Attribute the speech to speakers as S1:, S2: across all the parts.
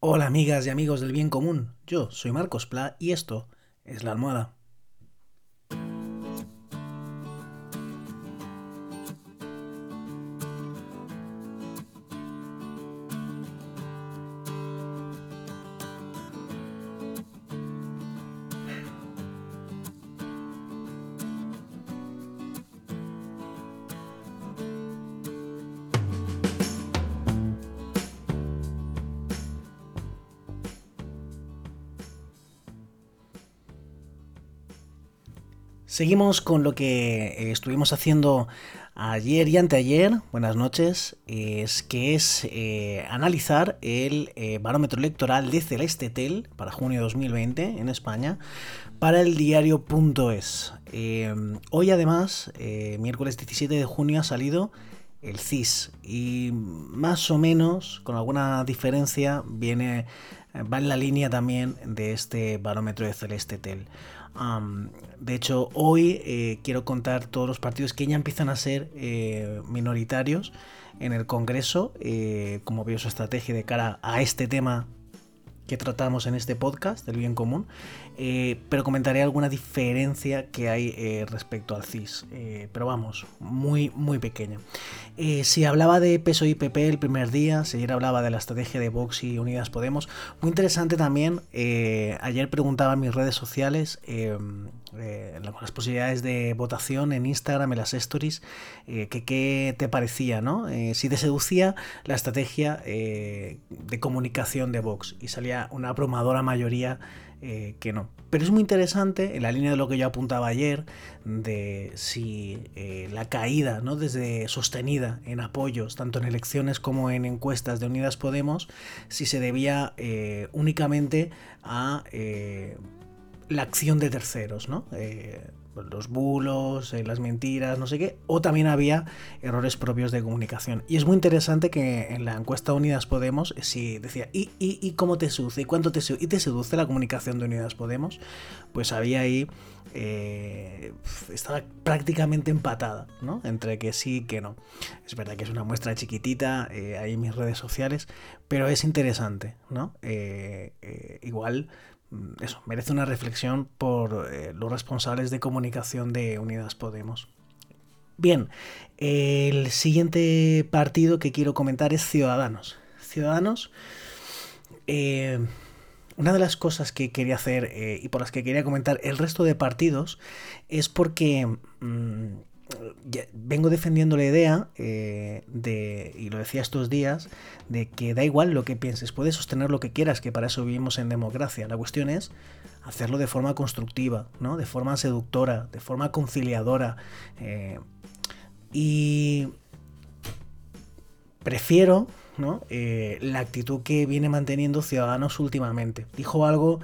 S1: Hola amigas y amigos del bien común, yo soy Marcos Pla y esto es La Almohada. Seguimos con lo que eh, estuvimos haciendo ayer y anteayer, buenas noches, es que es eh, analizar el eh, barómetro electoral de Celeste Tel para junio 2020 en España para el diario.es. hoy además, miércoles 17 de junio, ha salido el CIS y más o menos, con alguna diferencia, viene va en la línea también de este barómetro de Celeste Tel de hecho, hoy eh, quiero contar todos los partidos que ya empiezan a ser eh, minoritarios en el Congreso, eh, como veo su estrategia de cara a este tema que tratamos en este podcast del bien común, pero comentaré alguna diferencia que hay respecto al CIS, pero vamos, muy, muy pequeña. si hablaba de peso y PP el primer día, si ayer hablaba de la estrategia de Vox y Unidas Podemos, muy interesante también, ayer preguntaba en mis redes sociales eh, las posibilidades de votación en Instagram, en las stories, eh, que qué te parecía, ¿no? Eh, si te seducía la estrategia eh, de comunicación de Vox y salía una abrumadora mayoría que no. Pero es muy interesante, en la línea de lo que yo apuntaba ayer, de si la caída, ¿no? Desde sostenida en apoyos, tanto en elecciones como en encuestas de Unidas Podemos, si se debía únicamente a la acción de terceros, ¿no? Eh, los bulos, eh, las mentiras, no sé qué, o también había errores propios de comunicación. Y es muy interesante que en la encuesta Unidas Podemos, eh, si decía, ¿y, y, cómo te seduce? ¿Y cuánto te seduce? ¿Y te seduce la comunicación de Unidas Podemos? Pues había ahí, estaba prácticamente empatada, ¿no? Entre que sí y que no. Es verdad que es una muestra chiquitita ahí en mis redes sociales, pero es interesante, ¿no? igual eso, merece una reflexión por eh, los responsables de comunicación de Unidas Podemos. Bien, el siguiente partido que quiero comentar es Ciudadanos. Ciudadanos, eh, una de las cosas que quería hacer eh, y por las que quería comentar el resto de partidos es porque mm, vengo defendiendo la idea eh, de, y lo decía estos días, de que da igual lo que pienses, puedes sostener lo que quieras, que para eso vivimos en democracia. La cuestión es hacerlo de forma constructiva, ¿no? de forma seductora, de forma conciliadora. Eh, y prefiero ¿no? Eh, la actitud que viene manteniendo Ciudadanos últimamente. Dijo algo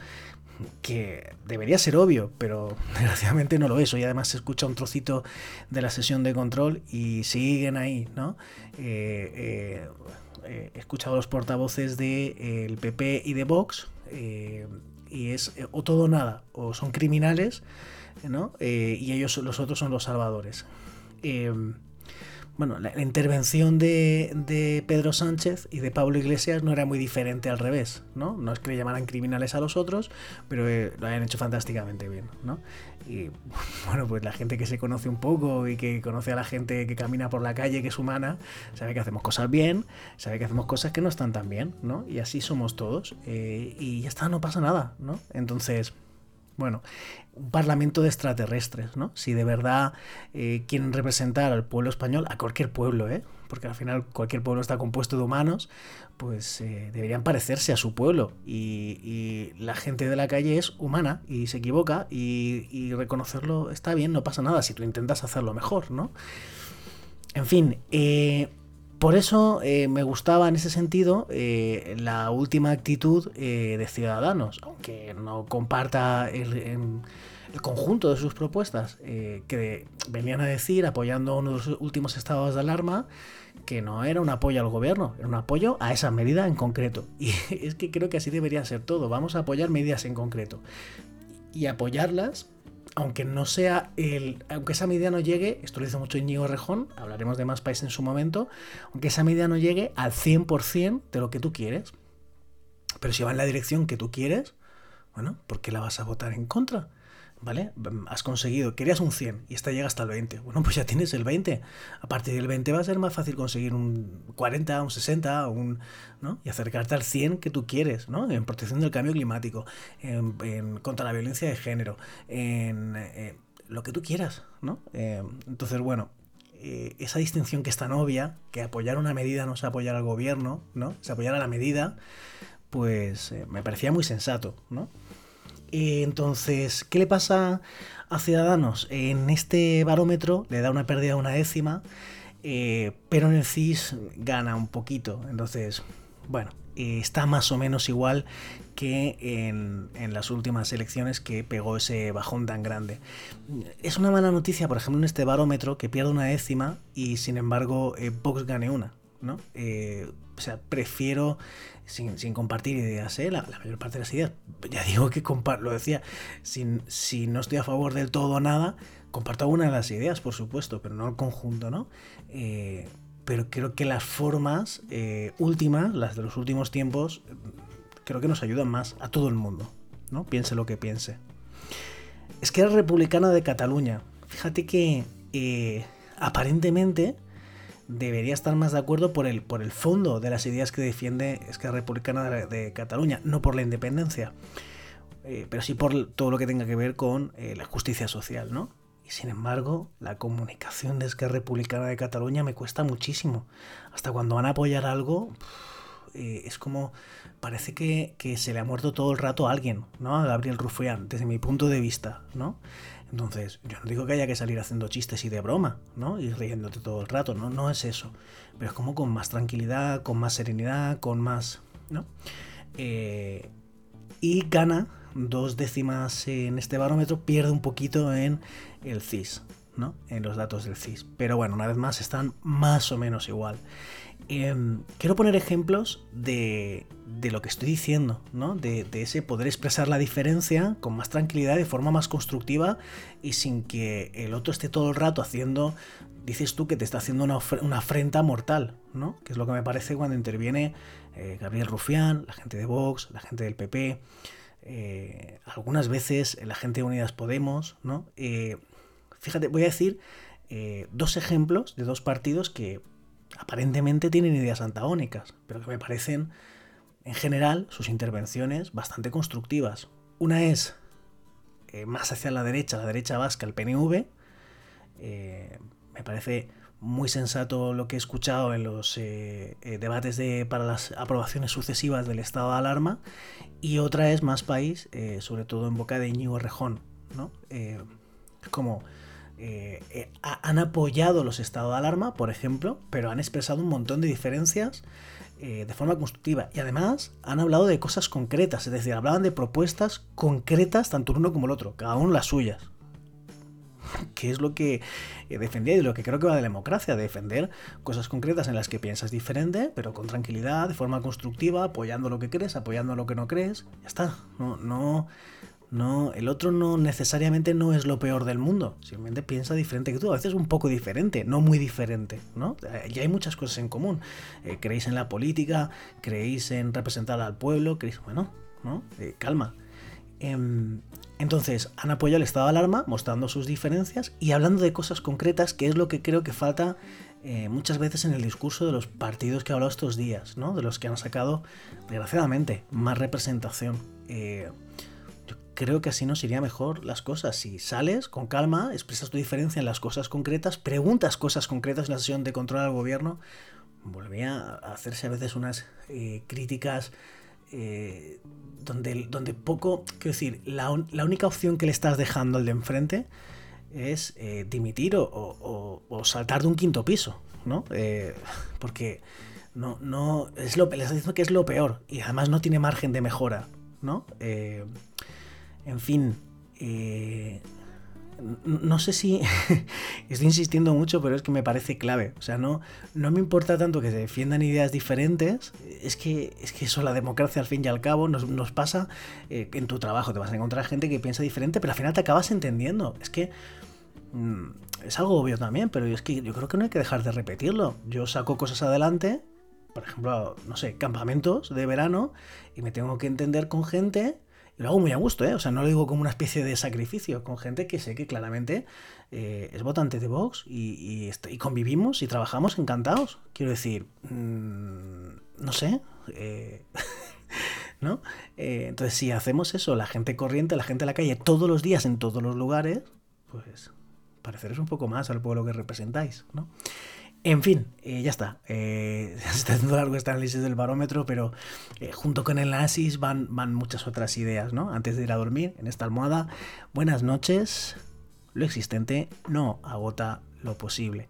S1: que debería ser obvio, pero desgraciadamente no lo es. Hoy además se escucha un trocito de la sesión de control y siguen ahí, ¿no? Eh, eh, eh, he escuchado los portavoces del PP y de Vox y es o todo o nada, o son criminales, ¿no? y ellos, los otros son los salvadores bueno, la, intervención de, Pedro Sánchez y de Pablo Iglesias no era muy diferente al revés, ¿no? No es que le llamaran criminales a los otros, pero eh, lo hayan hecho fantásticamente bien, ¿no? Y bueno, pues la gente que se conoce un poco y que conoce a la gente que camina por la calle, que es humana, sabe que hacemos cosas bien, sabe que hacemos cosas que no están tan bien, ¿no? Y así somos todos. Eh, y ya está, no pasa nada, ¿no? Entonces bueno, un parlamento de extraterrestres, ¿no? Si de verdad eh, quieren representar al pueblo español, a cualquier pueblo, ¿eh? Porque al final cualquier pueblo está compuesto de humanos, pues eh, deberían parecerse a su pueblo. Y, la gente de la calle es humana y se equivoca y, reconocerlo está bien, no pasa nada si tú intentas hacerlo mejor, ¿no? En fin, eh, por eso eh, me gustaba en ese sentido eh, la última actitud eh, de Ciudadanos, aunque no comparta el, conjunto de sus propuestas, que venían a decir, apoyando uno de los últimos estados de alarma, que no era un apoyo al gobierno, era un apoyo a esa medida en concreto. Y es que creo que así debería ser todo, vamos a apoyar medidas en concreto. Y apoyarlas aunque no sea el. Aunque esa medida no llegue, esto lo dice mucho Íñigo Rejón, hablaremos de más países en su momento, aunque esa medida no llegue al 100% de lo que tú quieres. Pero si va en la dirección que tú quieres, bueno, ¿por qué la vas a votar en contra? ¿Vale? Has conseguido, querías un 100 y esta llega hasta el 20. Bueno, pues ya tienes el 20. A partir del 20 va a ser más fácil conseguir un 40, un 60, un, ¿no? y acercarte al 100 que tú quieres, ¿no? En protección del cambio climático, en, contra la violencia de género, en eh, lo que tú quieras, ¿no? Eh, entonces, bueno, eh, esa distinción que es tan obvia, que apoyar una medida no es apoyar al gobierno, ¿no? Es apoyar a la medida, pues me parecía muy sensato, ¿no? Entonces, ¿qué le pasa a Ciudadanos? En este barómetro le da una pérdida de una décima, pero en el CIS gana un poquito. Entonces, bueno, está más o menos igual que en, las últimas elecciones que pegó ese bajón tan grande. Es una mala noticia, por ejemplo, en este barómetro que pierde una décima y sin embargo eh, Vox gane una. Eh, o sea, prefiero, sin, compartir ideas, ¿eh? la, mayor parte de las ideas, ya digo que lo decía, sin, si no estoy a favor del todo o nada, comparto alguna de las ideas, por supuesto, pero no el conjunto, ¿no? pero creo que las formas últimas, las de los últimos tiempos, creo que nos ayudan más a todo el mundo, ¿no? Piense lo que piense. Es que era republicana de Cataluña. Fíjate que eh, aparentemente debería estar más de acuerdo por el, por el fondo de las ideas que defiende la Republicana de, Cataluña, no por la independencia, eh, pero sí por todo lo que tenga que ver con eh, la justicia social, ¿no? Y sin embargo, la comunicación de Esquerra Republicana de Cataluña me cuesta muchísimo. Hasta cuando van a apoyar algo, es como parece que, se le ha muerto todo el rato a alguien, ¿no? A Gabriel Rufián, desde mi punto de vista, ¿no? Entonces, yo no digo que haya que salir haciendo chistes y de broma, ¿no? Y riéndote todo el rato, ¿no? No es eso. Pero es como con más tranquilidad, con más serenidad, con más, ¿no? Eh, y gana dos décimas en este barómetro, pierde un poquito en el CIS, En los datos del CIS. Pero bueno, una vez más están más o menos igual. Em, quiero poner ejemplos de, lo que estoy diciendo, ¿no? De, ese poder expresar la diferencia con más tranquilidad, de forma más constructiva y sin que el otro esté todo el rato haciendo, dices tú que te está haciendo una, afrenta mortal, ¿no? Que es lo que me parece cuando interviene eh, Gabriel Rufián, la gente de Vox, la gente del PP, eh, algunas veces la gente de Unidas Podemos, ¿no? Eh, fíjate, voy a decir dos ejemplos de dos partidos que aparentemente tienen ideas antagónicas, pero que me parecen, en general, sus intervenciones bastante constructivas. Una es eh, más hacia la derecha, la derecha vasca, el PNV. Eh, me parece muy sensato lo que he escuchado en los eh, debates de, para las aprobaciones sucesivas del estado de alarma. Y otra es Más País, sobre todo en boca de Íñigo Rejón. ¿no? como eh, eh, han apoyado los estados de alarma, por ejemplo, pero han expresado un montón de diferencias eh, de forma constructiva. Y además han hablado de cosas concretas, es decir, hablaban de propuestas concretas, tanto el uno como el otro, cada uno las suyas. Que es lo que defendía y lo que creo que va de la democracia, defender cosas concretas en las que piensas diferente, pero con tranquilidad, de forma constructiva, apoyando lo que crees, apoyando lo que no crees. Ya está. No, no, no, el otro no necesariamente no es lo peor del mundo, simplemente piensa diferente que tú, a veces un poco diferente, no muy diferente, ¿no? Eh, ya hay muchas cosas en común. Eh, creéis en la política, creéis en representar al pueblo, creéis, bueno, ¿no? Eh, calma. Em, entonces, han apoyado el estado de alarma, mostrando sus diferencias y hablando de cosas concretas, que es lo que creo que falta muchas veces en el discurso de los partidos que he hablado estos días, ¿no? De los que han sacado, desgraciadamente, más representación creo que así nos iría mejor las cosas. Si sales con calma, expresas tu diferencia en las cosas concretas, preguntas cosas concretas en la sesión de control al gobierno, volvía a hacerse a veces unas eh, críticas eh, donde, donde poco, quiero decir, la, única opción que le estás dejando al de enfrente es eh, dimitir o, saltar de un quinto piso, ¿no? porque no, no, es lo, le estás diciendo que es lo peor y además no tiene margen de mejora, ¿no? En fin, eh, no sé si estoy insistiendo mucho, pero es que me parece clave. O sea, no, no me importa tanto que se defiendan ideas diferentes. Es que, es que eso, la democracia al fin y al cabo, nos, pasa eh, en tu trabajo. Te vas a encontrar gente que piensa diferente, pero al final te acabas entendiendo. Es que mm, es algo obvio también, pero es que yo creo que no hay que dejar de repetirlo. Yo saco cosas adelante por ejemplo, no sé, campamentos de verano y me tengo que entender con gente lo hago muy a gusto, ¿eh? O sea, no lo digo como una especie de sacrificio, con gente que sé que claramente eh, es votante de Vox y, y, convivimos y trabajamos encantados. Quiero decir, mmm, no sé, eh, ¿no? Eh, entonces, si hacemos eso, la gente corriente, la gente de la calle, todos los días, en todos los lugares, pues pareceros un poco más al pueblo que representáis, ¿no? En fin, eh, ya está. Eh, se está haciendo largo este análisis del barómetro, pero eh, junto con el análisis van, van muchas otras ideas, ¿no? Antes de ir a dormir en esta almohada, buenas noches. Lo existente no agota lo posible.